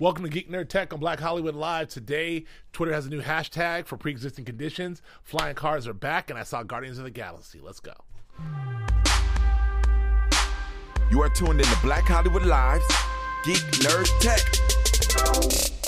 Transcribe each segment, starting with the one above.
Welcome to Geek Nerd Tech on Black Hollywood Live. Today, Twitter has a new hashtag for pre existing conditions. Flying cars are back, and I saw Guardians of the Galaxy. Let's go. You are tuned in to Black Hollywood Live's Geek Nerd Tech.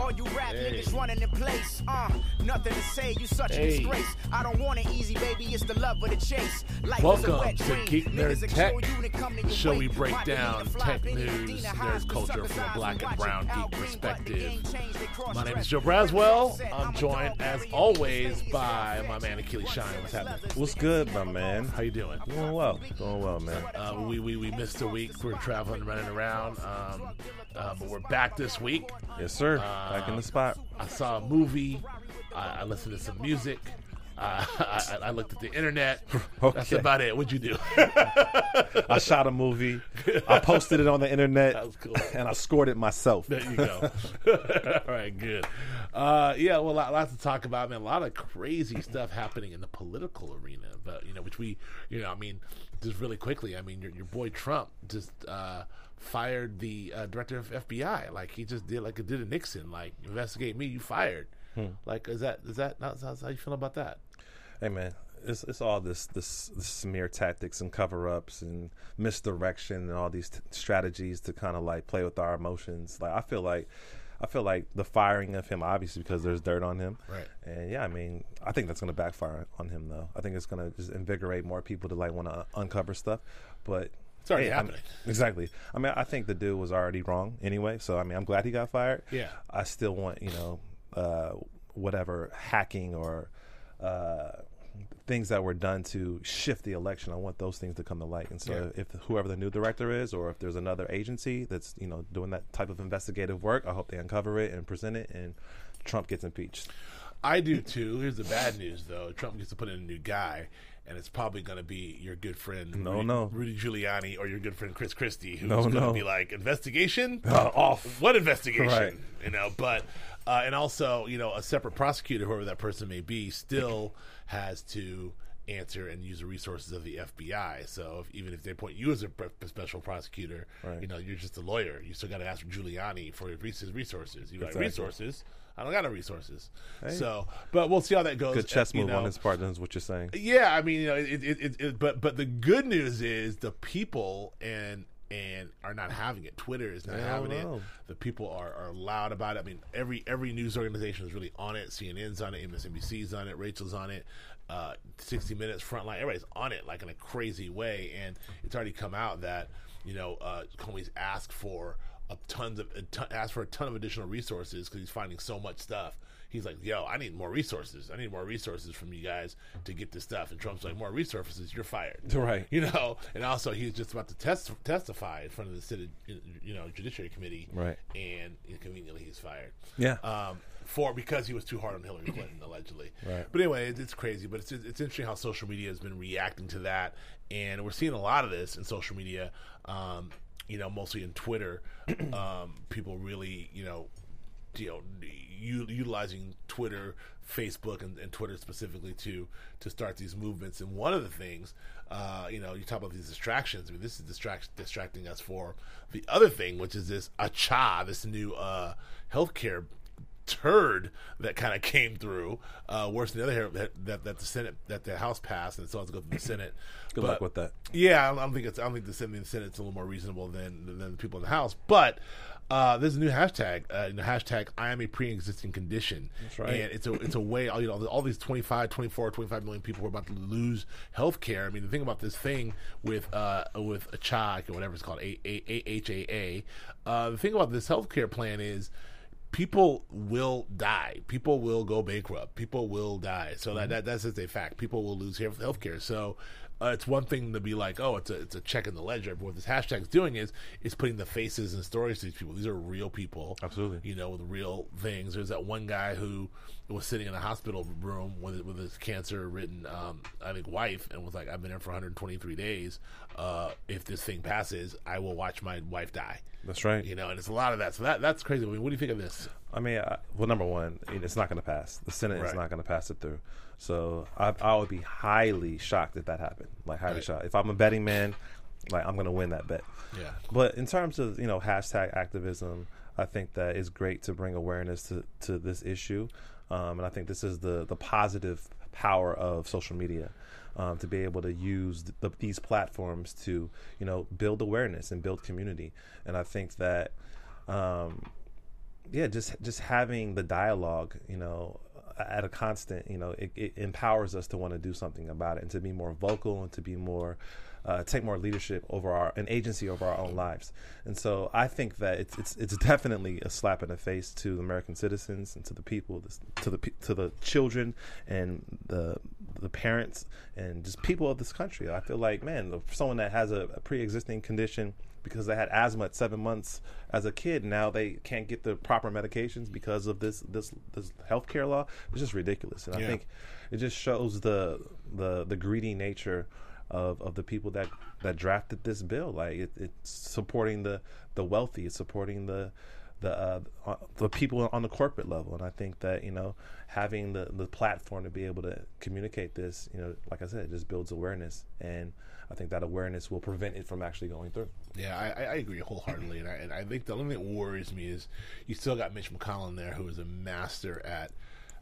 Uh, all you rap niggas running in place. Uh, nothing to say, you such Hey. a disgrace. I don't want it easy, baby, it's the love of the chase. Life is a Welcome wet to dream. Geek Nerd Tech, explore you, then come to the show we break Why down need to fly, tech news, nerd culture from a black and brown geek out green, but the perspective. game changed, they cross My name is Joe Braswell. I'm joined, as always, by my man Achilles Shine. What's happening? What's good, my man? How you doing? Doing well. Doing well, man. Uh, we, we, we missed a week. We're traveling, running around. Um, uh, but we're back this week. Yes, sir. Back in the spot. I saw a movie. I, I listened to some music. Uh, I, I looked at the internet. That's about it. What'd you do? I shot a movie. I posted it on the internet, That was cool. and I scored it myself. there you go. All right, good. Uh, yeah, well, a lot, lots to talk about. Man, a lot of crazy stuff happening in the political arena. But you know, which we, you know, I mean, just really quickly. I mean, your, your boy Trump just uh, fired the uh, director of FBI. Like he just did, like it did a Nixon. Like investigate me, you fired. Like, is that is that not how you feel about that? Hey, man. It's, it's all this, this this smear tactics and cover ups and misdirection and all these t- strategies to kind of like play with our emotions. Like I feel like I feel like the firing of him obviously because there's dirt on him. Right. And yeah, I mean, I think that's going to backfire on him though. I think it's going to just invigorate more people to like want to uncover stuff. But It's already hey, I'm- exactly. I mean, I think the dude was already wrong anyway. So I mean, I'm glad he got fired. Yeah. I still want you know uh, whatever hacking or uh, things that were done to shift the election. I want those things to come to light. And so Yeah. if whoever the new director is, or if there's another agency that's you know doing that type of investigative work, I hope they uncover it and present it, and Trump gets impeached. I do too. Here's the bad news, though. Trump gets to put in a new guy, and it's probably going to be your good friend No, Rudy, no. Rudy Giuliani or your good friend Chris Christie, who's No, going to no. be like investigation Uh, off. What investigation? Right. You know, but uh, and also you know a separate prosecutor, whoever that person may be, still has to answer and use the resources of the FBI. So if, even if they appoint you as a pre- special prosecutor, Right. you know you're just a lawyer. You still got to ask Giuliani for his resources. You got Exactly. resources. I don't got no resources. So, but we'll see how that goes. Good chess You move know, on his part. That's what you're saying. yeah, I mean, you know, it, it, it, it, but but the good news is the people and and are not having it. Twitter is not having it. The people are, are loud about it. I mean, every every news organization is really on it. CNN's on it. MSNBC's on it. Rachel's on it. Uh, 60 Minutes, Frontline, everybody's on it like in a crazy way. And it's already come out that you know uh, Comey's asked for a tons of a ton, asked for a ton of additional resources because he's finding so much stuff. He's like, "Yo, I need more resources. I need more resources from you guys to get this stuff." And Trump's like, "More resources, you're fired." Right. You know. And also, he's just about to test, testify in front of the Senate, you know, Judiciary Committee. Right. And inconveniently, he's fired. Yeah. Um, for because he was too hard on Hillary Clinton, allegedly. Right. But anyway, it's, it's crazy. But it's it's interesting how social media has been reacting to that, and we're seeing a lot of this in social media. Um, you know, mostly in Twitter, um, people really, you know, you know, u- utilizing Twitter, Facebook, and, and Twitter specifically to to start these movements. And one of the things, uh, you know, you talk about these distractions. I mean, this is distract distracting us for the other thing, which is this ACHA, this new uh, healthcare turd that kind of came through. Uh, worse than the other hair that, that that the Senate that the House passed, and it still has to go through the Senate. Good luck with that. Yeah, I don't, think it's. I don't think the Senate, the Senate's a little more reasonable than than the people in the House. But uh, there's a new hashtag. Uh, the hashtag I am a pre-existing condition. That's right. And it's a it's a way. You know, all these 25, 24, 25 million people are about to lose health care. I mean, the thing about this thing with uh, with a CHAC or whatever it's called, a a a h a a. Uh, the thing about this health care plan is people will die. People will go bankrupt. People will die. So that, that that's just a fact. People will lose health care. So uh, it's one thing to be like, oh, it's a it's a check in the ledger. But what this hashtag's doing is is putting the faces and stories to these people. These are real people, Absolutely. You know, with real things. There's that one guy who was sitting in a hospital room with with his cancer ridden, um, I think, wife, and was like, I've been here for 123 days. Uh, if this thing passes, I will watch my wife die. That's right. You know, and it's a lot of that. So that that's crazy. I mean, what do you think of this? I mean, I, well, number one, it's not going to pass. The Senate Right. is not going to pass it through. So I, I would be highly shocked if that happened. Like highly Right. shocked. If I'm a betting man, like I'm going to win that bet. Yeah. But in terms of you know hashtag activism, I think that it's great to bring awareness to, to this issue, um, and I think this is the the positive power of social media. Um, to be able to use the, these platforms to, you know, build awareness and build community, and I think that, um, yeah, just just having the dialogue, you know, at a constant, you know, it, it empowers us to want to do something about it and to be more vocal and to be more uh, take more leadership over our an agency over our own lives. And so I think that it's it's it's definitely a slap in the face to American citizens and to the people, to the to the children and the the parents and just people of this country. I feel like man, someone that has a, a pre-existing condition because they had asthma at seven months as a kid. Now they can't get the proper medications because of this this this healthcare law. It's just ridiculous, and yeah. I think it just shows the the the greedy nature of, of the people that, that drafted this bill. Like it, it's supporting the, the wealthy, it's supporting the the uh, uh, the people on the corporate level, and I think that you know having the the platform to be able to communicate this, you know, like I said, it just builds awareness, and I think that awareness will prevent it from actually going through. Yeah, I, I agree wholeheartedly, and I, and I think the only thing that worries me is you still got Mitch McConnell there, who is a master at.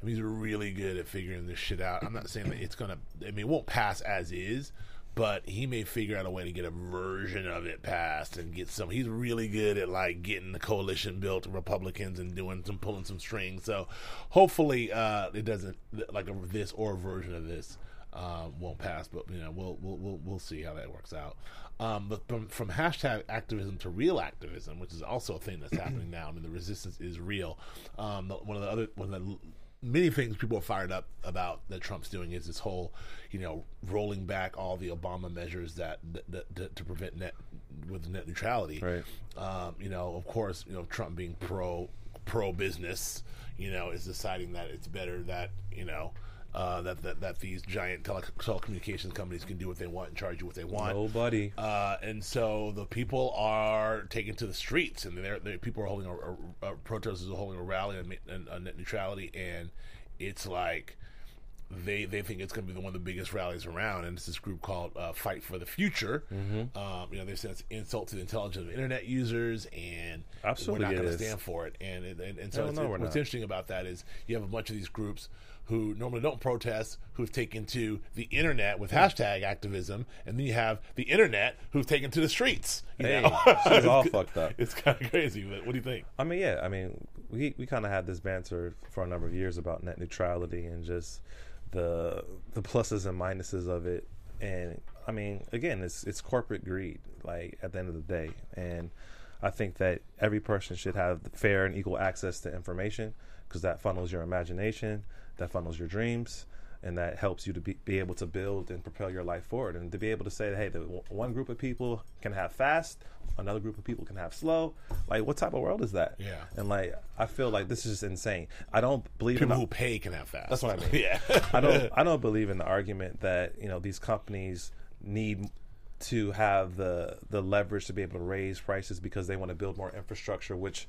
I mean, he's really good at figuring this shit out. I'm not saying that it's gonna. I mean, it won't pass as is, but he may figure out a way to get a version of it passed and get some. He's really good at like getting the coalition built, Republicans, and doing some pulling some strings. So hopefully, uh, it doesn't like a, this or a version of this uh, won't pass. But you know, we'll we'll we'll, we'll see how that works out. Um, but from, from hashtag activism to real activism, which is also a thing that's happening now. I mean, the resistance is real. Um, one of the other one of the many things people are fired up about that Trump's doing is this whole, you know, rolling back all the Obama measures that, that, that to prevent net with net neutrality. Right. Um, you know, of course, you know, Trump being pro pro business, you know, is deciding that it's better that you know uh, that, that that these giant tele- telecommunications companies can do what they want and charge you what they want. Nobody. Uh, and so the people are taken to the streets, and they're, they're people are holding a, a, a protesters are holding a rally on, on, net neutrality, and it's like they they think it's going to be the, one of the biggest rallies around, and it's this group called uh, Fight for the Future. Mm-hmm. Um, you know, they say it's insult to the intelligence of internet users, and Absolutely we're not going to stand for it. And and, and so no, no, what's interesting about that is you have a bunch of these groups who normally don't protest, who've taken to the internet with hashtag activism, and then you have the internet who've taken to the streets. You hey, know? it's all fucked up. It's kind of crazy. But what do you think? I mean, yeah, I mean, we we kind of had this banter for a number of years about net neutrality and just the the pluses and minuses of it. And I mean, again, it's it's corporate greed. Like at the end of the day, and I think that every person should have fair and equal access to information because that funnels your imagination that funnels your dreams and that helps you to be, be able to build and propel your life forward and to be able to say hey the w- one group of people can have fast another group of people can have slow like what type of world is that Yeah. and like i feel like this is just insane i don't believe People in who pay can have fast. that's what i mean yeah. i don't i don't believe in the argument that you know these companies need to have the the leverage to be able to raise prices because they want to build more infrastructure which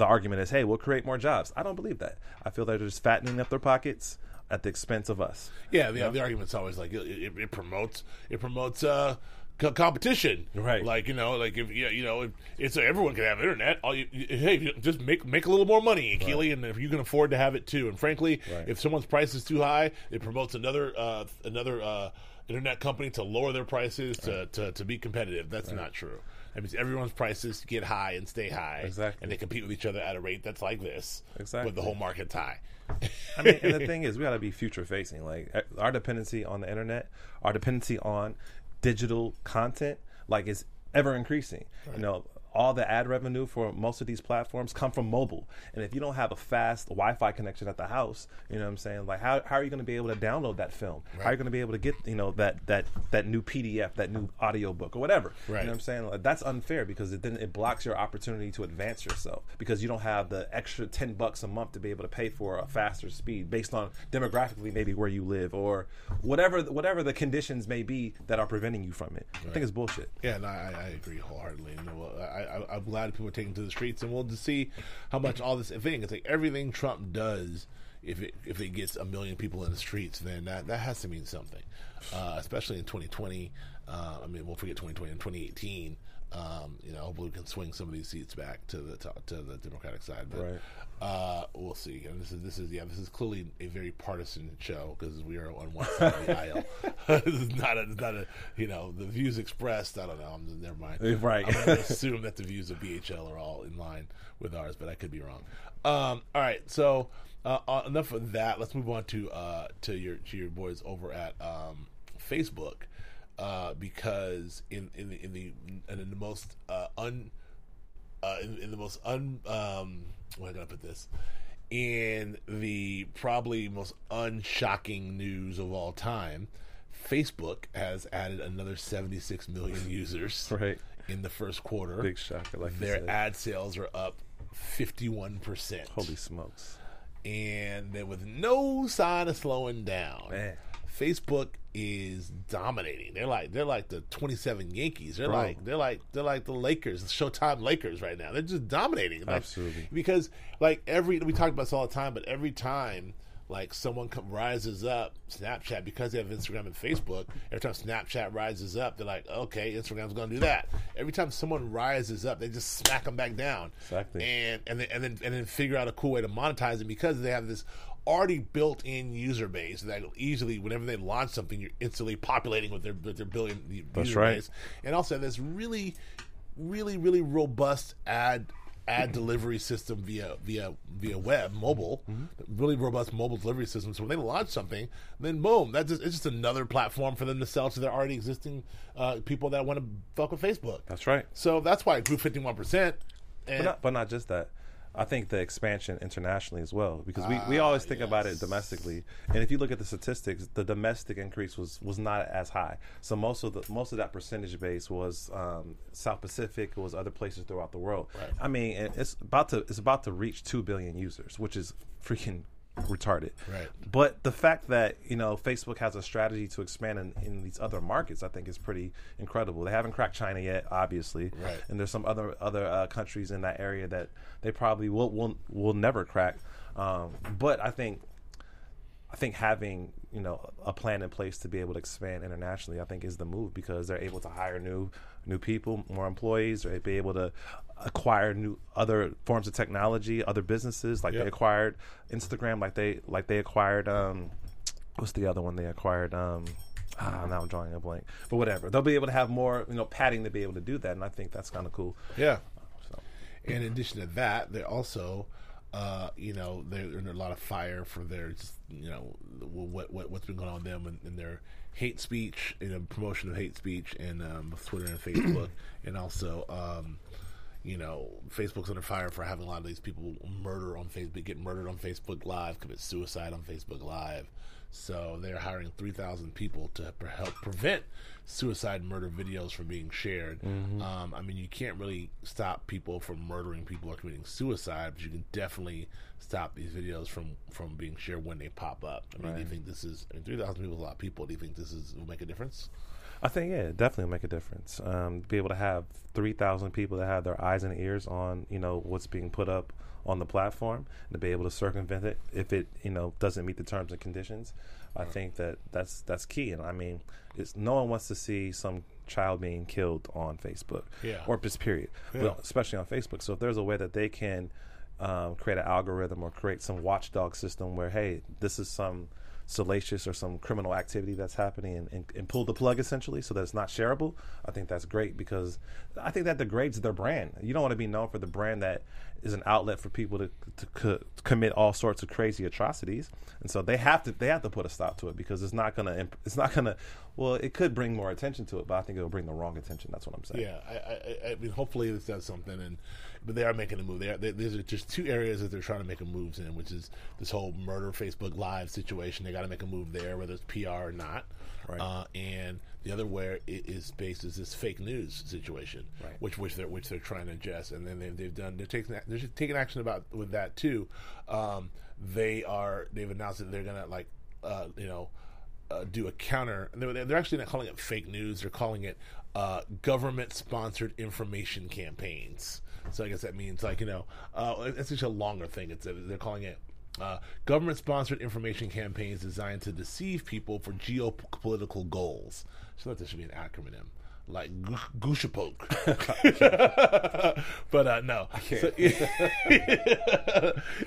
the argument is, hey, we'll create more jobs. I don't believe that. I feel they're just fattening up their pockets at the expense of us. Yeah, the, the argument's always like it, it, it promotes it promotes uh, co- competition, Right. Like you know, like if yeah, you know, if it's everyone can have internet. All you, you- hey, you just make make a little more money, Keely, and if you can afford to have it too. And frankly, Right. if someone's price is too high, it promotes another uh, another uh, internet company to lower their prices to, to, to be competitive. That's not true. That means everyone's prices get high and stay high, Exactly. and they compete with each other at a rate that's like this, Exactly. with the whole market's high. I mean, and the thing is, we got to be future facing. Like our dependency on the internet, our dependency on digital content, like is ever increasing. You know, all the ad revenue for most of these platforms come from mobile. And if you don't have a fast Wi-Fi connection at the house, you know what I'm saying? Like how, how are you going to be able to download that film? How are you going to be able to get, you know, that that that new PDF, that new audio book or whatever? Right. You know what I'm saying? Like, that's unfair because it then it blocks your opportunity to advance yourself because you don't have the extra 10 bucks a month to be able to pay for a faster speed based on demographically maybe where you live or whatever whatever the conditions may be that are preventing you from it. I think it's bullshit. Yeah, no, I, I agree wholeheartedly. And well, I, I, I'm glad people are taking to the streets, and we'll just see how much all this thing. It's like everything Trump does. If it if it gets a million people in the streets, then that that has to mean something. Uh, especially in 2020. Uh, I mean, we'll forget 2020 and 2018. Um, you know, hopefully we can swing some of these seats back to the to, to the Democratic side. But Right. uh, we'll see. And this is this is yeah, this is clearly a very partisan show because we are on one side of the aisle. this is not a not a you know the views expressed. I don't know. I'm, never mind. Right. I'm going to assume that the views of BHL are all in line with ours, but I could be wrong. Um, all right, so uh, uh, enough of that. Let's move on to uh, to your to your boys over at um, Facebook uh, because in in the in the, in the most uh, un uh, in, in the most un um, where am I put this in the probably most unshocking news of all time. Facebook has added another 76 million users Right. in the first quarter. Big shocker, like you Their ad sales are up 51%. Holy smokes. And then with no sign of slowing down. Man. Facebook is dominating. They're like they're like the 27 Yankees. They're Bro. like they're like they're like the Lakers, the Showtime Lakers right now. They're just dominating. Like, Absolutely. Because like every we talk about this all the time, but every time like someone come, rises up, Snapchat because they have Instagram and Facebook. Every time Snapchat rises up, they're like, okay, Instagram's going to do that. Every time someone rises up, they just smack them back down. Exactly. And and then and then and then figure out a cool way to monetize it because they have this already built-in user base that easily, whenever they launch something, you're instantly populating with their with their billion That's user right. base, and also this really, really, really robust ad ad delivery system via via via web mobile really robust mobile delivery system so when they launch something then boom that's just it's just another platform for them to sell to their already existing uh, people that want to fuck with facebook That's right. so that's why it grew 51% and But not, but not just that. I think the expansion internationally as well, because we, we always think about it domestically, and if you look at the statistics, the domestic increase was, was not as high. So most of the most of that percentage base was um, South Pacific, was other places throughout the world. Right. I mean, it's about to it's about to reach two billion users, which is freaking retarded. Right. But the fact that you know Facebook has a strategy to expand in, in these other markets, I think, is pretty incredible. They haven't cracked China yet, obviously, Right. and there's some other other uh, countries in that area that they probably will will, will never crack. Um, but I think I think having you know a plan in place to be able to expand internationally, I think is the move because they're able to hire new new people, more employees, or be able to acquire new other forms of technology, other businesses like Yep. they acquired Instagram, like they like they acquired um, what's the other one they acquired um. Ah, now I'm drawing a blank, but whatever. They'll be able to have more, you know, padding to be able to do that, and I think that's kind of cool. Yeah. So. In addition to that, they're also, uh, you know, they're under a lot of fire for their, you know, what, what what's been going on with them and, and their hate speech, know, promotion of hate speech, and um, Twitter and Facebook, and also, um, you know, Facebook's under fire for having a lot of these people murder on Facebook, get murdered on Facebook Live, commit suicide on Facebook Live. So they're hiring 3,000 people to pre- help prevent suicide murder videos from being shared. Um, I mean, you can't really stop people from murdering people or committing suicide, but you can definitely stop these videos from, from being shared when they pop up. I mean, do you think this is, I mean, 3,000 people is a lot of people. Do you think this is will make a difference? I think yeah, it definitely will make a difference. Um, be able to have three thousand people that have their eyes and ears on you know what's being put up on the platform, and to be able to circumvent it if it you know doesn't meet the terms and conditions. I think that that's that's key. And I mean, it's no one wants to see some child being killed on Facebook, Yeah. or just period, Yeah. especially on Facebook. So if there's a way that they can um, create an algorithm or create some watchdog system where hey, this is some salacious or some criminal activity that's happening and, and, and pull the plug essentially so that it's not shareable i think that's great because i think that degrades their brand you don't want to be known for the brand that is an outlet for people to, to co- commit all sorts of crazy atrocities and so they have to they have to put a stop to it because it's not gonna it's not gonna well it could bring more attention to it but i think it'll bring the wrong attention that's what i'm saying Yeah, I, I, I mean, hopefully this does something, and but they are making a move. They are, there's just two areas that they're trying to make moves in, which is this whole murder Facebook Live situation. They got to make a move there, whether it's PR or not. Right. Uh, and the other where it is based is this fake news situation, Right. which which they're which they're trying to address. And then they've, they've done they're taking they're just taking action about with that too. Um, they are they've announced that they're gonna like uh, you know uh, do a counter. They're, they're actually not calling it fake news. They're calling it uh, government-sponsored information campaigns. So I guess that means like you know, uh, it's such a longer thing. It's they're calling it. Uh, government-sponsored information campaigns designed to deceive people for geopolitical goals. So that this should be an acronym. like Gu- Gushapok. but uh, no, So-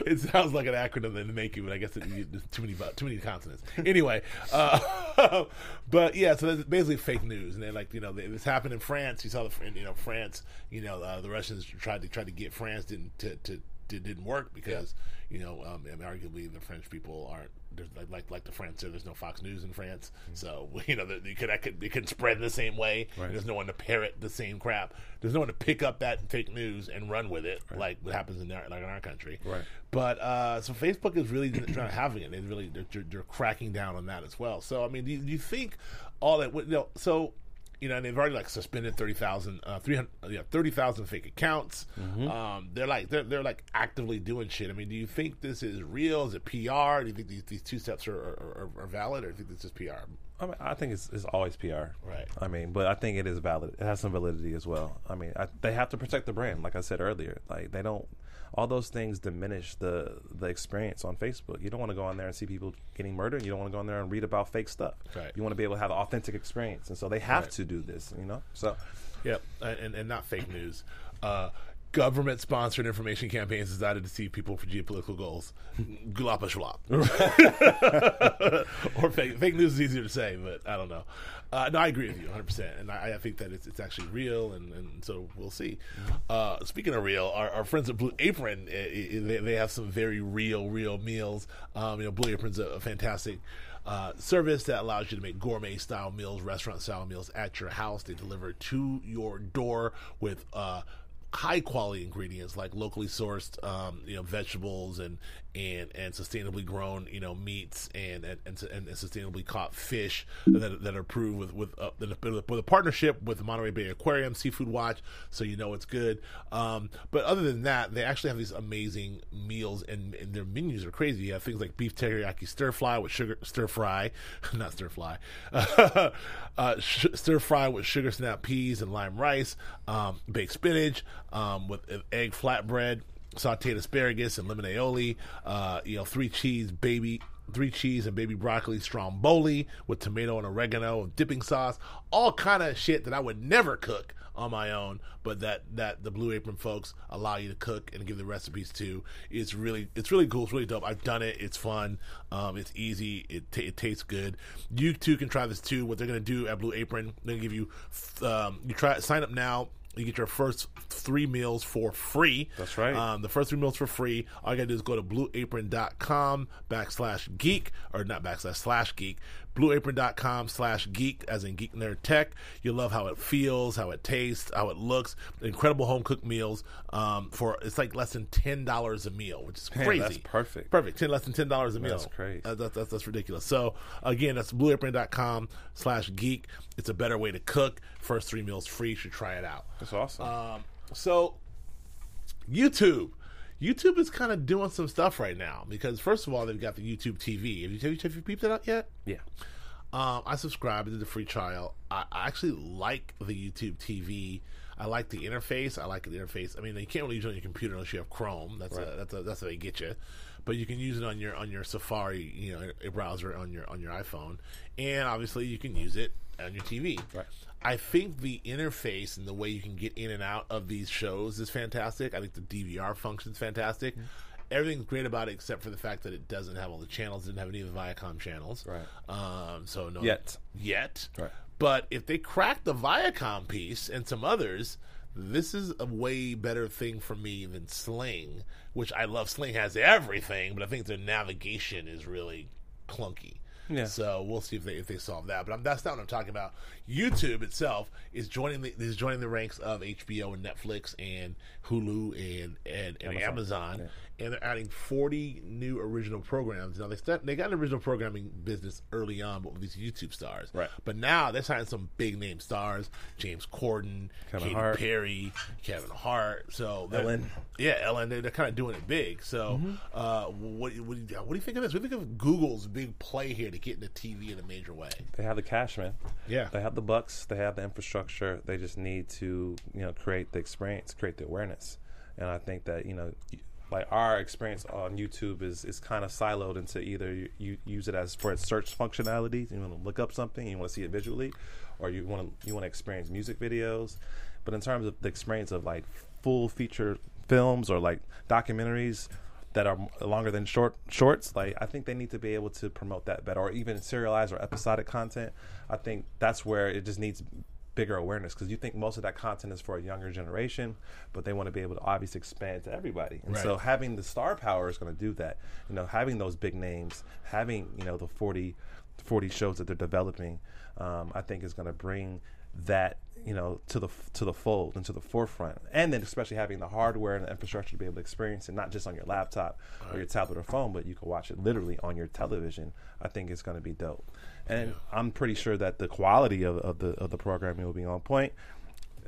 it sounds like an acronym in the making, but I guess it, you- too many too many consonants. Anyway, uh, but yeah, so that's basically fake news, and then like you know this happened in France. You saw the you know France, you know uh, the Russians tried to try to get France didn't to, to it didn't work because you know um, arguably the French people aren't there's like like, like the French there, there's no Fox News in France, so you know they could, I could they couldn't spread the same way. There's no one to parrot the same crap. There's no one to pick up that fake news and run with it like what happens in our, like in our country. Right. But uh, so Facebook is really trying to having it. They really they're, they're, they're cracking down on that as well. So I mean, do you, do you think all that? You know, so you know, and they've already like suspended 30,000, uh, 300, yeah, 30,000 fake accounts. Um, they're like, they're, they're like actively doing shit. I mean, do you think this is real? Is it PR? Do you think these, these two steps are, are, are, are valid or do you think this is PR? I mean, I think it's, it's always PR. Right. I mean, but I think it is valid. It has some validity as well. I mean, I, they have to protect the brand, like I said earlier. Like they don't. All those things diminish the the experience on Facebook. You don't want to go on there and see people getting murdered. You don't want to go on there and read about fake stuff. Right. You want to be able to have an authentic experience, and so they have Right. to do this. You know. So Yep, and, and not fake news. Uh, government sponsored information campaigns designed to deceive people for geopolitical goals. Glapa schlop. or fake, fake news is easier to say, but I don't know. Uh, no, I agree with you 100%. And I, I think that it's, it's actually real, and, and so we'll see. Uh, speaking of real, our, our friends at Blue Apron, uh, uh, they, they have some very real, real meals. Um, you know, Blue Apron's a, a fantastic uh, service that allows you to make gourmet style meals, restaurant style meals at your house. They deliver to your door with uh, high quality ingredients like locally sourced, um, you know, vegetables and and and sustainably grown, you know, meats and and, and, sustainably caught fish that, that are approved with with, uh, with a partnership with the Monterey Bay Aquarium Seafood Watch, so you know it's good. Um, but other than that, they actually have these amazing meals, and, and their menus are crazy. You have things like beef teriyaki stir fry with sugar stir fry, not stir fry, uh, sh- stir fry with sugar snap peas and lime rice, um, baked spinach um, with egg flatbread sauteed asparagus and lemon aioli, uh, you know, three cheese baby, three cheese and baby broccoli stromboli with tomato and oregano and dipping sauce, all kind of shit that I would never cook on my own, but that that the Blue Apron folks allow you to cook and give the recipes to. It's really it's really cool. It's really dope. I've done it. It's fun. Um, it's easy. It, t- it tastes good. You too can try this too. What they're gonna do at Blue Apron, they're gonna give you um, you try sign up now. You get your first three meals for free. That's right. Um, the first three meals for free. All you gotta do is go to blueapron.com backslash geek, or not backslash slash geek, blueapron.com slash geek, as in Geek Nerd Tech. You'll love how it feels, how it tastes, how it looks. Incredible home cooked meals um, for, it's like less than $10 a meal, which is Man, crazy. that's perfect. Perfect. 10, less than $10 a meal. That's crazy. Uh, that's, that's, that's ridiculous. So, again, that's blueapron.com slash geek. It's a better way to cook. First three meals free. You should try it out. that's awesome. Um, so YouTube, YouTube is kind of doing some stuff right now because first of all they've got the YouTube TV. Have you have you, have you peeped it out yet? yeah. Um, I subscribed to the free trial. I, I actually like the YouTube TV. I like the interface. I like the interface. I mean, you can't really use it on your computer unless you have Chrome. That's a, that's a, that's how they get you. But you can use it on your on your Safari, you know, a browser on your on your iPhone, and obviously you can use it on your TV. Right. I think the interface and the way you can get in and out of these shows is fantastic. I think the DVR function is fantastic. Mm-hmm. Everything's great about it except for the fact that it doesn't have all the channels. It didn't have any of the Viacom channels. Right. Um, so no Yet. Yet. Right. But if they crack the Viacom piece and some others, this is a way better thing for me than Sling, which I love. Sling has everything, but I think their navigation is really clunky. Yeah. So we'll see if they if they solve that. But I'm, that's not what I'm talking about. YouTube itself is joining the is joining the ranks of HBO and Netflix and Hulu and and, and Amazon, Amazon. and they're adding 40 new original programs. Now they start, they got an original programming business early on, but with these YouTube stars. Right. But now they're signing some big name stars: James Corden, Kevin Katy Hart. Perry, Kevin Hart. So Ellen. yeah, Ellen. They're, they're kind of doing it big. So, Mm-hmm. uh, what, what, do you, what do you think of this? What do you think of Google's big play here to get into TV in a major way? They have the cash, man. Yeah. They have the bucks. They have the infrastructure. They just need to, you know, create the experience, create the awareness. And I think that, you know, like our experience on YouTube is is kind of siloed into either you, you use it as for its search functionality, you want to look up something, you want to see it visually, or you want to you want to experience music videos. But in terms of the experience of like full feature films or like documentaries that are longer than short shorts, like I think they need to be able to promote that better, or even serialized or episodic content. I think that's where it just needs bigger awareness because you think most of that content is for a younger generation, but they want to be able to obviously expand to everybody. And so having the star power is going to do that. You know, having those big names, having you know the 40, 40 shows that they're developing, um, I think is going to bring that you know to the to the fold and to the forefront, and then especially having the hardware and the infrastructure to be able to experience it not just on your laptop or your tablet or phone, but you can watch it literally on your television. I think it's going to be dope, and I'm pretty sure that the quality of, of the of the programming will be on point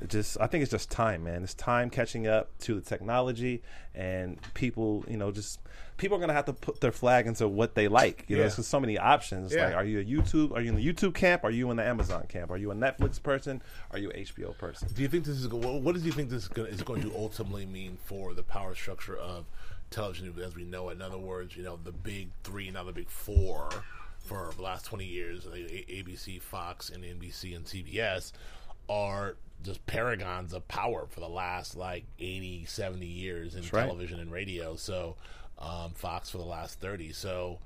just I think it's just time, man. It's time catching up to the technology and people, you know, just people are gonna have to put their flag into what they like. You know, Yeah. there's so many options. Yeah. Like, are you a YouTube? Are you in the YouTube camp? Are you in the Amazon camp? Are you a Netflix person? Are you HBO person? Do you think this is what do you think this is going, is going to ultimately mean for the power structure of television as we know it? In other words, you know, the big three, now the big four for the last twenty years, ABC, Fox, and NBC and CBS are just paragons of power for the last like 80, 70 years in right. television and radio. So um, Fox for the last thirty. So.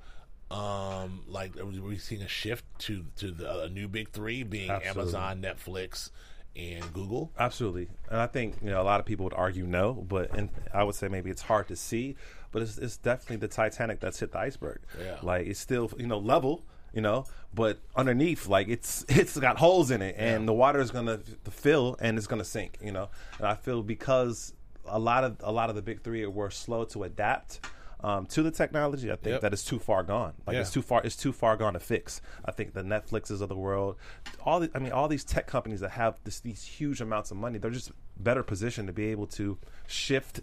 Um, like are we, are we seeing a shift to to the a new big three being Absolutely. Amazon, Netflix, and Google. Absolutely, and I think you know a lot of people would argue no, but and I would say maybe it's hard to see, but it's, it's definitely the Titanic that's hit the iceberg. Yeah. like it's still you know level, you know, but underneath like it's it's got holes in it, and the water is gonna fill and it's gonna sink. You know, and I feel because a lot of a lot of the big three were slow to adapt. Um, to the technology, I think Yep. that it's too far gone. Like it's too far. It's too far gone to fix. I think the Netflixes of the world, all the, I mean, all these tech companies that have this, these huge amounts of money, they're just better positioned to be able to shift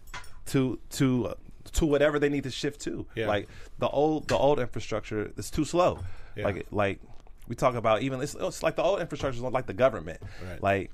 to to uh, to whatever they need to shift to. Yeah. Like the old the old infrastructure is too slow. Yeah. Like like we talk about even it's, it's like the old infrastructure is like the government. Right. Like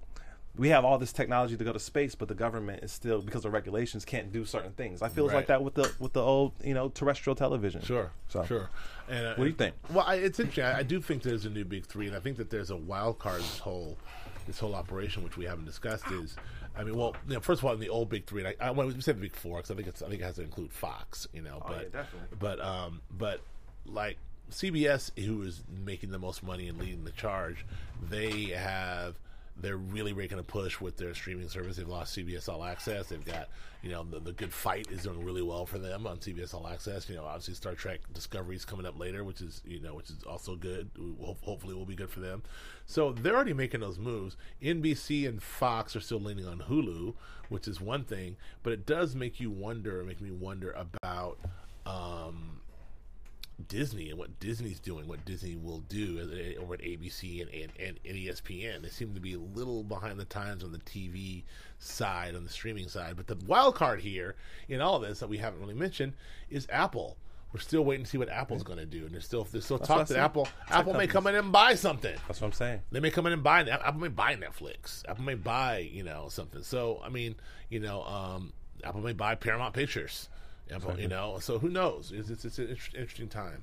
we have all this technology to go to space, but the government is still because of regulations can't do certain things. I feel it's Right. like that with the with the old you know terrestrial television. Sure, So sure. And, uh, What do you think? Well, I, it's interesting. I, I do think there's a new big three, and I think that there's a wild card. This whole this whole operation, which we haven't discussed, is. I mean, well, you know, first of all, in the old big three, and I, I well, we said the big four because I think it's I think it has to include Fox, you know. but Oh, yeah, definitely. but um, but like CBS, who is making the most money and leading the charge, they have they're really making a push with their streaming service. They've lost CBS All Access. They've got you know the, the Good Fight is doing really well for them on CBS All Access. You know, obviously Star Trek Discovery is coming up later, which is you know which is also good. Ho- Hopefully, will be good for them. So they're already making those moves. NBC and Fox are still leaning on Hulu, which is one thing, but it does make you wonder. Make me wonder about. Um, Disney and what Disney's doing, what Disney will do uh, over at ABC and, and, and, ESPN. They seem to be a little behind the times on the TV side, on the streaming side. But the wild card here in all this that we haven't really mentioned is Apple. We're still waiting to see what Apple's going to do, and there's still there's still what talk that. Apple Apple may come in and buy something. That's what I'm saying. They may come in and buy Apple may buy Netflix. Apple may buy you know something. So I mean you know um, Apple may buy Paramount Pictures. You know, so who knows? It's, it's, it's an inter- interesting time.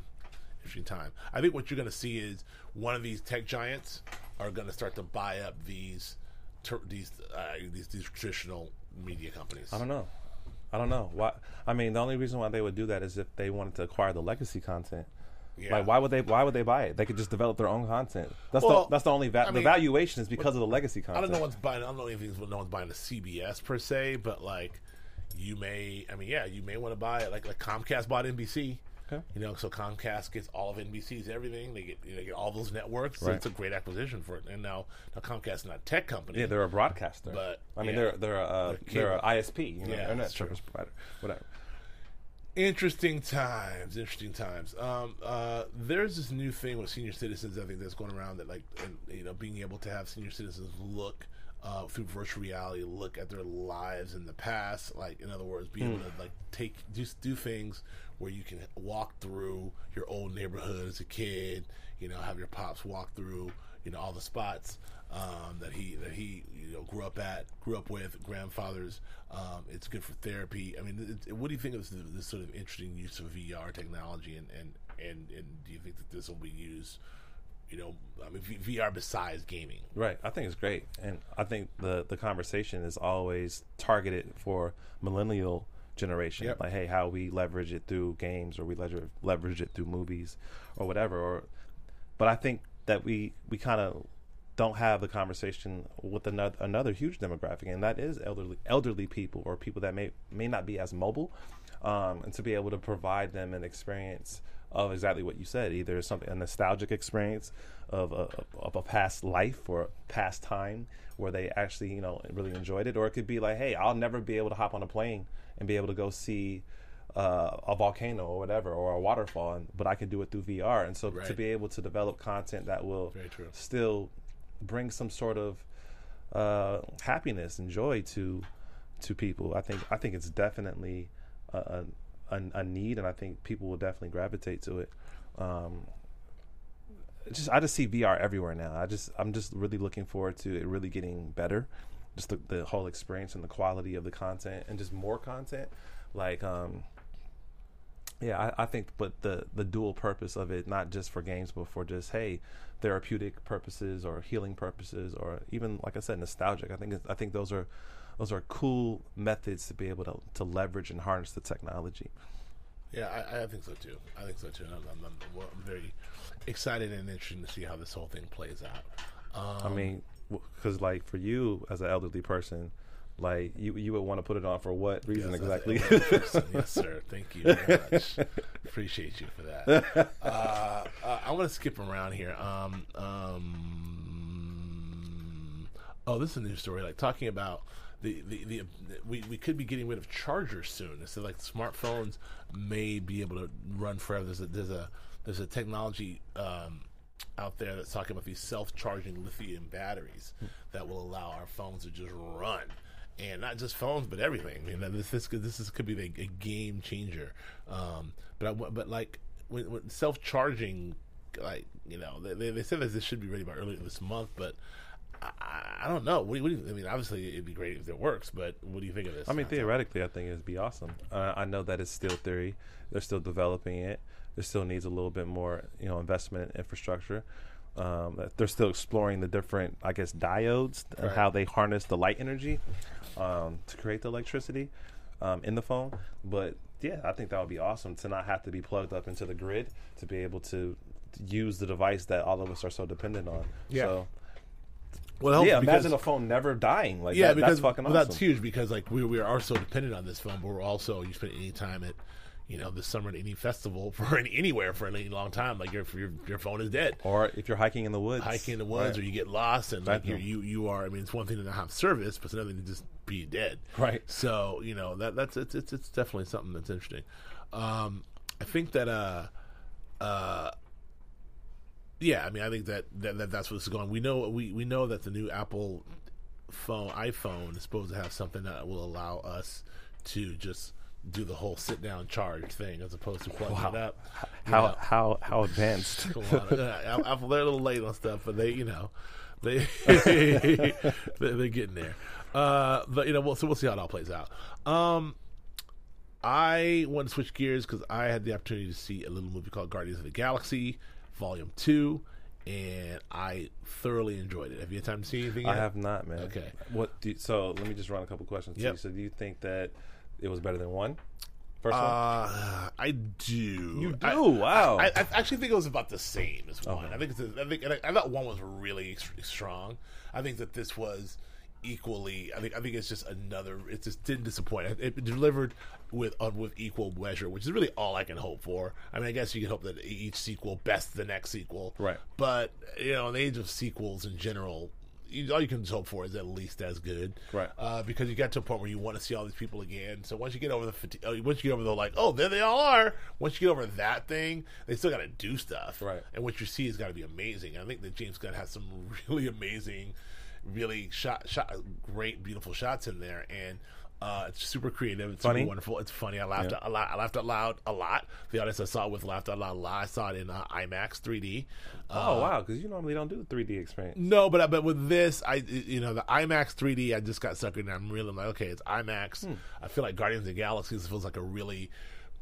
Interesting time. I think what you're going to see is one of these tech giants are going to start to buy up these ter- these, uh, these these traditional media companies. I don't know. I don't know. Why? I mean, the only reason why they would do that is if they wanted to acquire the legacy content. Yeah. Like, why would they? Why would they buy it? They could just develop their own content. That's Well, the that's the only va- I the valuation is because of the legacy content. I don't know one's buying. I don't know anything. No one's buying a CBS per se, but like you may. I mean, yeah, you may want to buy it. Like like Comcast bought NBC. Okay. You know, so Comcast gets all of NBC's everything. They get they get all those networks. So Right. it's a great acquisition for it. And now, now Comcast is not a tech company. Yeah, they're a broadcaster. But, I mean, yeah. they're they're a uh, They're a ISP, you know, Yeah, internet that's true. service provider, whatever. Interesting times, interesting times. Um, uh, there's this new thing with senior citizens. I think that's going around that, like, and, you know, being able to have senior citizens look uh, through virtual reality, look at their lives in the past. Like, in other words, be able to like take just do things where you can walk through your old neighborhood as a kid. You know, have your pops walk through, you know, all the spots. um, that he that he you know grew up at, grew up with grandfathers. Um, it's good for therapy. I mean, it, what do you think of this, this sort of interesting use of VR technology, and and and, and do you think that this will be used? You know, I mean, V- VR besides gaming. Right. I think it's great, and I think the the conversation is always targeted for millennial generation. Yep. Like, hey, how we leverage it through games, or we leverage leverage it through movies, or whatever. Or, but I think that we we kind of don't have the conversation with another another huge demographic, and that is elderly elderly people or people that may may not be as mobile, um, and to be able to provide them an experience of exactly what you said, either something a nostalgic experience of a, of a past life or past time where they actually you know really enjoyed it, or it could be like, hey, I'll never be able to hop on a plane and be able to go see. Uh, a volcano or whatever, or a waterfall, and, but I can do it through VR. And so to be able to develop content that will still bring some sort of uh, happiness and joy to to people. I think I think it's definitely a, a, a need, and I think people will definitely gravitate to it. Um, just I just see VR everywhere now. I just I'm just really looking forward to it really getting better, just the, the whole experience and the quality of the content, and just more content. Like um, yeah, I, I think, but the the dual purpose of it, not just for games, but for just hey, therapeutic purposes or healing purposes, or even like I said, nostalgic. I think I think those are those are cool methods to be able to to leverage and harness the technology. Yeah, I, I think so too. I think so too. I'm, I'm, I'm, I'm very excited and interested to see how this whole thing plays out. Um, I mean, because like for you as an elderly person, like you you would want to put it on for what reason yes, exactly? an elderly person. yes, sir. Thank you very much. Appreciate you for that. Uh, uh, I want to skip around here. Um, um, oh, this is a new story. Like talking about the, the, the we, we could be getting rid of chargers soon. So like smartphones may be able to run forever. There's a there's a there's a technology um, out there that's talking about these self-charging lithium batteries that will allow our phones to just run, and not just phones, but everything. I mean, this this could, this is, could be a, a game changer. Um, but I, but like when, when self-charging, like you know, they, they, said that this should be ready by earlier this month, but. I, I don't know. What do, you, what do you, I mean, obviously it'd be great if it works, but what do you think of this? I mean, concept? theoretically, I think it'd be awesome. Uh, I know that it's still theory; they're still developing it. There still needs a little bit more, you know, investment in infrastructure. Um, they're still exploring the different, I guess, diodes and Right. how they harness the light energy um, to create the electricity um, in the phone. But yeah, I think that would be awesome to not have to be plugged up into the grid to be able to use the device that all of us are so dependent on. Yeah. So, Well, yeah, because- imagine a phone never dying. Like yeah, that, because that's fucking well, awesome. that's huge because like we we are so dependent on this phone, but we're also you spend any time at you know this summer at any festival for any, anywhere for any long time, like your your your phone is dead. Or if you're hiking in the woods, Hiking in the woods, Right. or you get lost, and like you you you are. I mean, it's one thing to not have service, but it's another thing to just be dead. Right. So you know that that's it's it's, it's definitely something that's interesting. Um, I think that uh uh yeah, I mean, I think that, that, that that's what's going. We know we, we know that the new Apple phone iPhone is supposed to have something that will allow us to just do the whole sit down charge thing as opposed to plugging it up. How know, how how advanced? of- yeah, Apple they're a little late on stuff, but they you know they they they're getting there. Uh, but you know, we'll, so we'll see how it all plays out. Um, I want to switch gears because I had the opportunity to see a little movie called Guardians of the Galaxy Volume Two, and I thoroughly enjoyed it. Have you had time to see anything? I have not, man. Okay. What? Do you, so let me just run a couple questions. Yep. you. So do you think that it was better than one? First one. Uh, I do. You I- do? Wow. I, I actually think it was about the same as one. I think it's. A, I think and I, I thought one was really strong. I think that this was equally. I think. I think it's just another. It just didn't disappoint. It, it delivered with uh, with equal measure, which is really all I can hope for. I mean, I guess you can hope that each sequel best the next sequel. Right. But you know, in the age of sequels in general. You, all you can hope for is at least as good, Right. Uh, because you got to a point where you want to see all these people again. So once you get over the fati- oh, once you get over the like, oh, there they all are. Once you get over that thing, they still got to do stuff, Right. And what you see has got to be amazing. I think that James Gunn has some really amazing, really shot, shot, great, beautiful shots in there, and Uh, it's super creative. It's Funny? super wonderful. It's funny. I laughed Yeah. a lot. I laughed out loud a lot. The audience I saw it with laughed out loud a lot. I saw it in uh, IMAX 3D. Uh, oh wow, because you normally don't do the 3D experience. no, but but with this, I you know the IMAX 3D, I just got suckered, and I'm really like, okay, it's IMAX. Hmm. I feel like Guardians of the Galaxy feels like a really,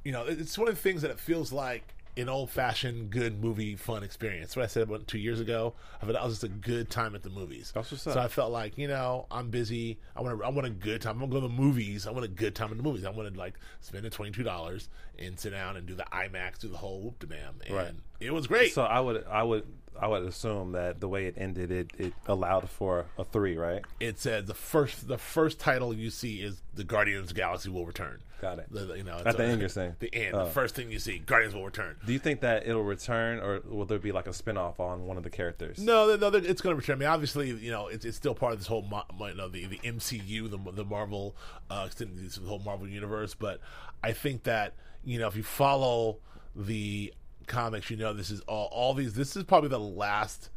you know, it's one of the things that it feels like an old fashioned good movie fun experience. What I said about two years ago, I thought that was just a good time at the movies. That's what's so. I felt like you know I'm busy. I want to. I want a good time. I'm gonna go to the movies. I want a good time in the movies. I want to like spend the twenty two dollars and sit down and do the IMAX, do the whole whoop de bam, and Right. it was great. So I would I would I would assume that the way it ended, it, it allowed for a three, right? it said the first the first title you see is the Guardians of the Galaxy will return. Got it. The- you know, At the a- end, you're saying? the end. Oh. The first thing you see, Guardians will return. Do you think that it'll return, or will there be like a spinoff on one of the characters? No, no, it's going to return. I mean, obviously, you know, it's, it's still part of this whole, you know, the the MCU, the the Marvel, uh, extended the whole Marvel universe. But I think that you know, if you follow the comics, you know, this is all all these. This is probably the last.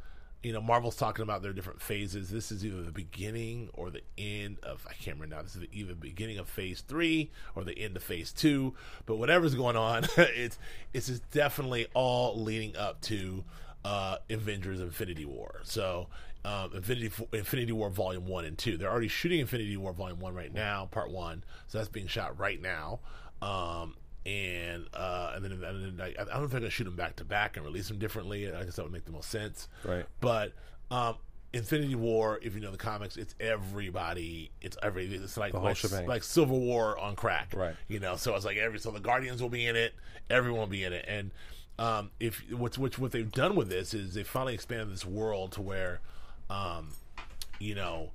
You know, Marvel's talking about their different phases. This is either the beginning or the end of. I can't remember now. This is either the beginning of Phase Three or the end of Phase Two. But whatever's going on, it's it's just definitely all leading up to uh, Avengers Infinity War. So um, Infinity Infinity War Volume One and Two. They're already shooting Infinity War Volume One right now, Part One. So that's being shot right now. Um, and uh, and then, and then I, I don't know if they're gonna shoot them back to back and release them differently. I guess that would make the most sense. Right. But um, Infinity War, if you know the comics, it's everybody. It's every. It's like like, like Civil War on crack. Right. You know, so it's like every so the Guardians will be in it, everyone will be in it, and um, if what's which what they've done with this is they finally expanded this world to where, um, you know,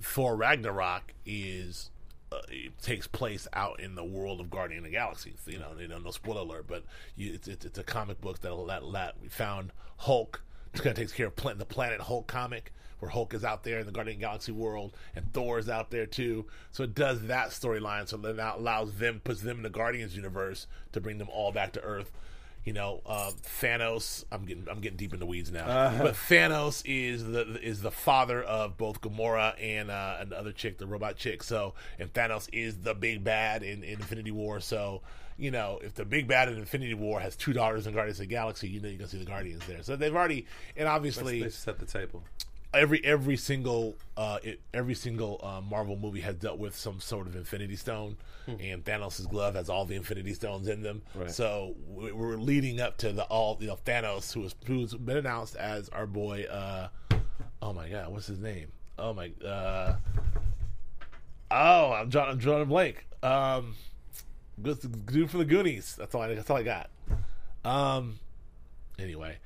Thor Ragnarok is uh, it takes place out in the world of Guardian of the Galaxy. You know, you know, no spoiler alert, but you, it's, it's it's a comic book that that, that we found Hulk. Kind of takes care of the Planet Hulk comic, where Hulk is out there in the Guardian Galaxy world, and Thor is out there too. So it does that storyline. So that allows them puts them in the Guardians universe to bring them all back to Earth. You know, uh, Thanos. I'm getting I'm getting deep in the weeds now, but Thanos is the is the father of both Gamora and uh, and the other chick, the robot chick. So, and Thanos is the big bad in, in Infinity War. So, you know, if the big bad in Infinity War has two daughters in Guardians of the Galaxy, you know you're gonna see the Guardians there. So they've already and obviously They set the table. Every every single uh, it, every single uh, Marvel movie has dealt with some sort of Infinity Stone, and Thanos' glove has all the Infinity Stones in them. Right. So we- we're leading up to the all you know Thanos, who was who's been announced as our boy. Uh, oh my God, what's his name? Oh my. Uh, oh, I'm drawing. I'm blank. Um, good dude from the Goonies. That's all. I, that's all I got. Um, anyway,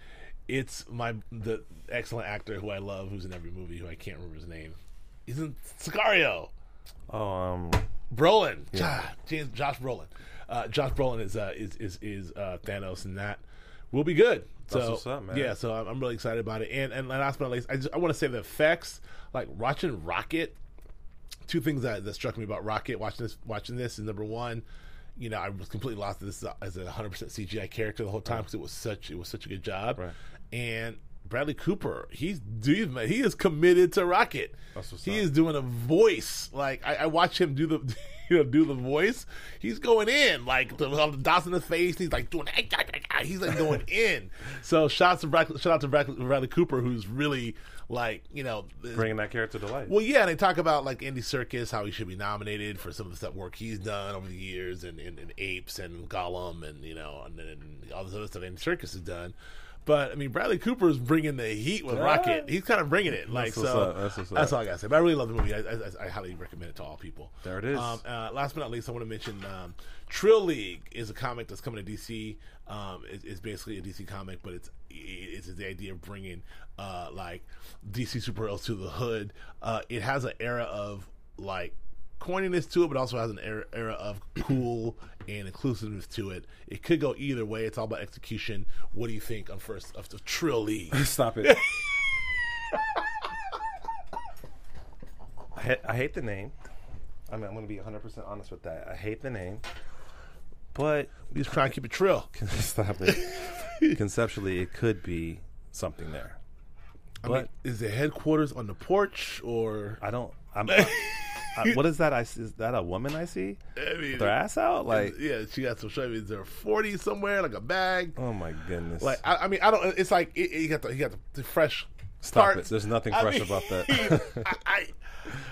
it's my the excellent actor who I love, who's in every movie, who I can't remember his name. He's in Sicario. Oh, um, Brolin, Ja- James, Josh Brolin. Uh, Josh Brolin is uh, is is is uh, Thanos, and that will be good. So That's what's up, man. yeah, so I'm, I'm really excited about it. And and last but not least, I just I want to say the effects, like watching Rocket. Two things that, that struck me about Rocket watching this watching this is number one, you know, I was completely lost this as a 100 percent CGI character the whole time because it was such it was such a good job. Right. And Bradley Cooper, he's dude, man, he is committed to Rocket. He up. is doing a voice like I, I watch him do the you know do the voice. He's going in like the, all the dots in the face. He's like doing he's like going in. So shouts to Brad, shout out to Bradley Cooper who's really like you know bringing that character to life. well, yeah, and they talk about like Andy Serkis, how he should be nominated for some of the stuff work he's done over the years, and, and, and Apes and Gollum, and you know, and, and all this other stuff Andy Serkis has done. But I mean, Bradley Cooper is bringing the heat with Rocket. He's kind of bringing it. Like what's so. That's what's up. all I gotta say. But I really love the movie. I, I, I highly recommend it to all people. There it is. Um, uh, last but not least, I want to mention um, Trill League is a comic that's coming to DC. Um, it, it's basically a DC comic, but it's it's the idea of bringing uh, like DC superheroes to the hood. Uh, it has an era of like corniness to it, but also has an era, era of cool and inclusiveness to it. It could go either way. It's all about execution. What do you think on first of the Trill League? Stop it. I, ha- I hate the name. I mean, I'm going to be 100% honest with that. I hate the name. But We just try and keep it trill. stop it. Conceptually, it could be something there. I But mean, is the headquarters on the porch or? I don't. I'm, I- what is that? I see, is that a woman I see? I mean, With her ass out? Like, yeah, she got some shit. Is there forty somewhere, like a bag? oh my goodness! Like I, I mean, I don't. It's like it, you got the you got the, the fresh. Stop start. it. There's nothing I fresh mean, about that. I, I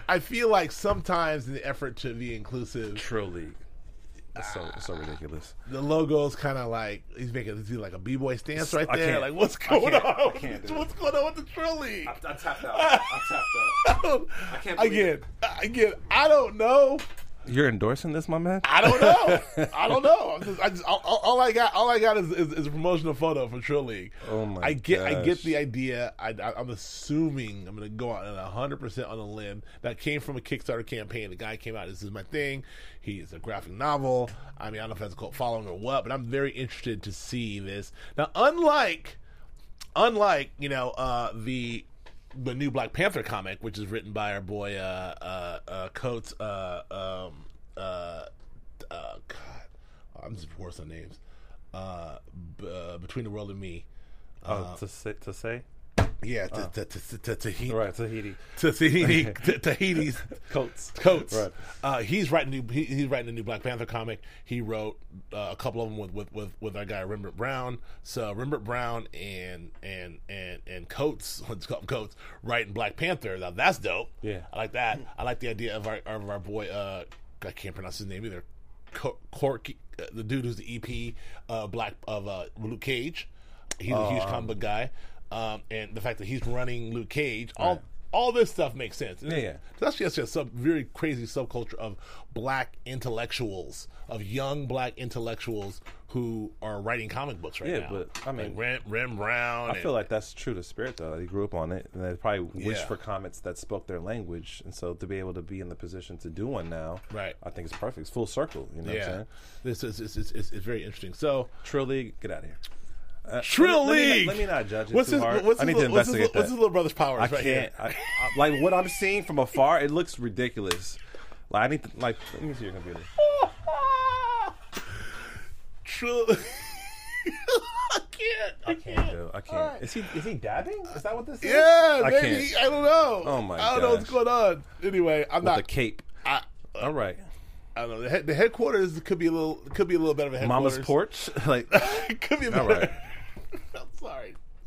I feel like sometimes in the effort to be inclusive, League. It's so it's so ah. ridiculous. the logo's kind of like he's making it do like a b boy stance right I there. can't- Like what's I going can't- I on? can't do what's it. going on with the Trill League? I tapped out. I tapped out. I can't believe again. Again, I don't know. You're endorsing this, my man? I don't know. I don't know. Just, I just all, all- I got, all I got is, is, is a promotional photo for Trill League. Oh my I get, I get the idea. I, I'm assuming I'm going to go out on hundred percent on a limb. That came from a Kickstarter campaign. The guy came out. This is my thing. He is a graphic novel. I mean, I don't know if that's a cult following or what, but I'm very interested to see this. Now, unlike, unlike you know uh, the the new Black Panther comic, which is written by our boy uh, uh, uh, Coates. Uh, um, uh, uh, God, I'm just worse on names. Uh, b- uh, Between the World and Me. Oh, to say, to say, Yeah, to, to, to, to, Tahiti. right? Tahiti To Tahiti, to Tahiti's coats. Coates. Right. Uh, he's writing new. He, he's writing a new Black Panther comic. He wrote uh, a couple of them with, with, with, with our guy Rembert Browne. So Rembert Browne and and and and Coates, let's call him Coates, writing Black Panther. Now that's dope. Yeah. I like that. I like the idea of our of our boy. Uh, I can't pronounce his name either. Corky, uh, the dude who's the EP, uh, Black of uh, Luke Cage. He's a huge comic book guy, um, and the fact that he's running Luke Cage, all all this stuff makes sense. Yeah, yeah. That's just a sub, very crazy subculture of black intellectuals, of young black intellectuals who are writing comic books right Yeah, now. Yeah, but, I mean, like Rem, Rem Browne. I feel like that's true to spirit though. They grew up on it, and they probably wished Yeah. for comics that spoke their language, and so to be able to be in the position to do one now, Right. I think it's perfect. It's full circle. You know what I'm saying? this is it's, it's, it's, it's very interesting. So Trill League, get out of here. Uh, Trill let me- let me League. not- Let me not judge it what's too his, hard. what's I his, need to little- what's his, investigate little- what's his little brother's powers I right can't. here? I, I, like what I'm seeing from afar, it looks ridiculous. Like I need to like. Let me see your computer. Trill. I can't. I can't. Dude, I can't. Is he is he dabbing? Is that what this is? Yeah, I maybe. can't. I don't know. Oh my I don't know what's going on. Anyway, I'm With not. the cape. I, All right. I don't know. The, head, the headquarters could be a little could be a little better of a headquarters. Mama's porch. like could be All better. right.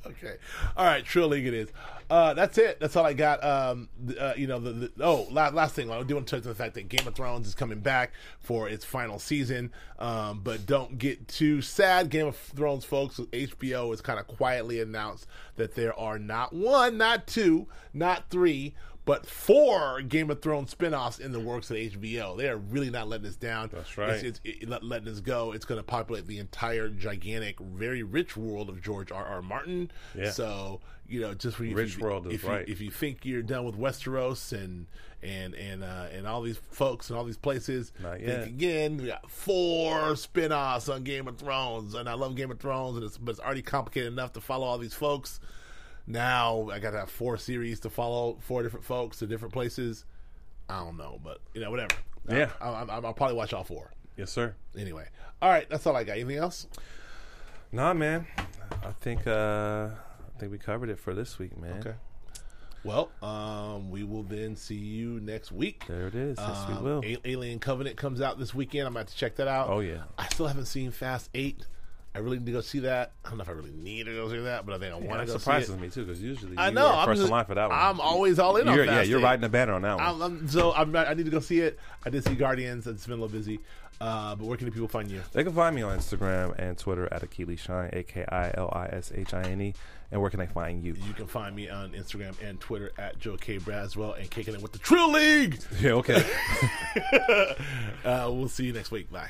Okay. All right. Trill League it is. Uh, that's it. That's all I got. Um, uh, you know, the, the oh, last, last thing I do want to touch on the fact that Game of Thrones is coming back for its final season. Um, but don't get too sad, Game of Thrones folks. HBO has kind of quietly announced that there are not one, not two, not three, but four Game of Thrones spinoffs in the works at HBO. They are really not letting us down. That's right. It's, it's it, letting us go. It's going to populate the entire gigantic, very rich world of George R. R. Martin. Yeah. So you know, just for you, Rich if you, world is if you, right. if you think you're done with Westeros and and and uh, and all these folks and all these places, think again. We got four spin-offs on Game of Thrones, and I love Game of Thrones, and it's but it's already complicated enough to follow all these folks. Now I got to have four series to follow four different folks to different places. I don't know, but you know, whatever. Yeah. I, I, I'll probably watch all four yes, sir. anyway. All right, that's all I got. Anything else? Nah, man. I think uh I think we covered it for this week, man. Okay. Well, um, we will then see you next week. There it is. Yes, we Um, will. A- Alien Covenant comes out this weekend. I'm about to check that out. Oh, yeah. I still haven't seen Fast Eight. I really need to go see that. I don't know if I really need to go see that, but I think I want to go see surprises me too because usually I know. I'm first just- in line for that one. I'm always all in You're, yeah, you're riding the banner on that one. I'm, I'm, so I'm, I need to go see it. I did see Guardians. It's been a little busy. Uh, but where can the people find you? They can find me on Instagram and Twitter at Akili Shine, A K I L I S H I N E. And where can they find you? You can find me on Instagram and Twitter at Joe K. Braswell and kicking it with the Trill League. Yeah, okay. Uh, we'll see you next week. Bye.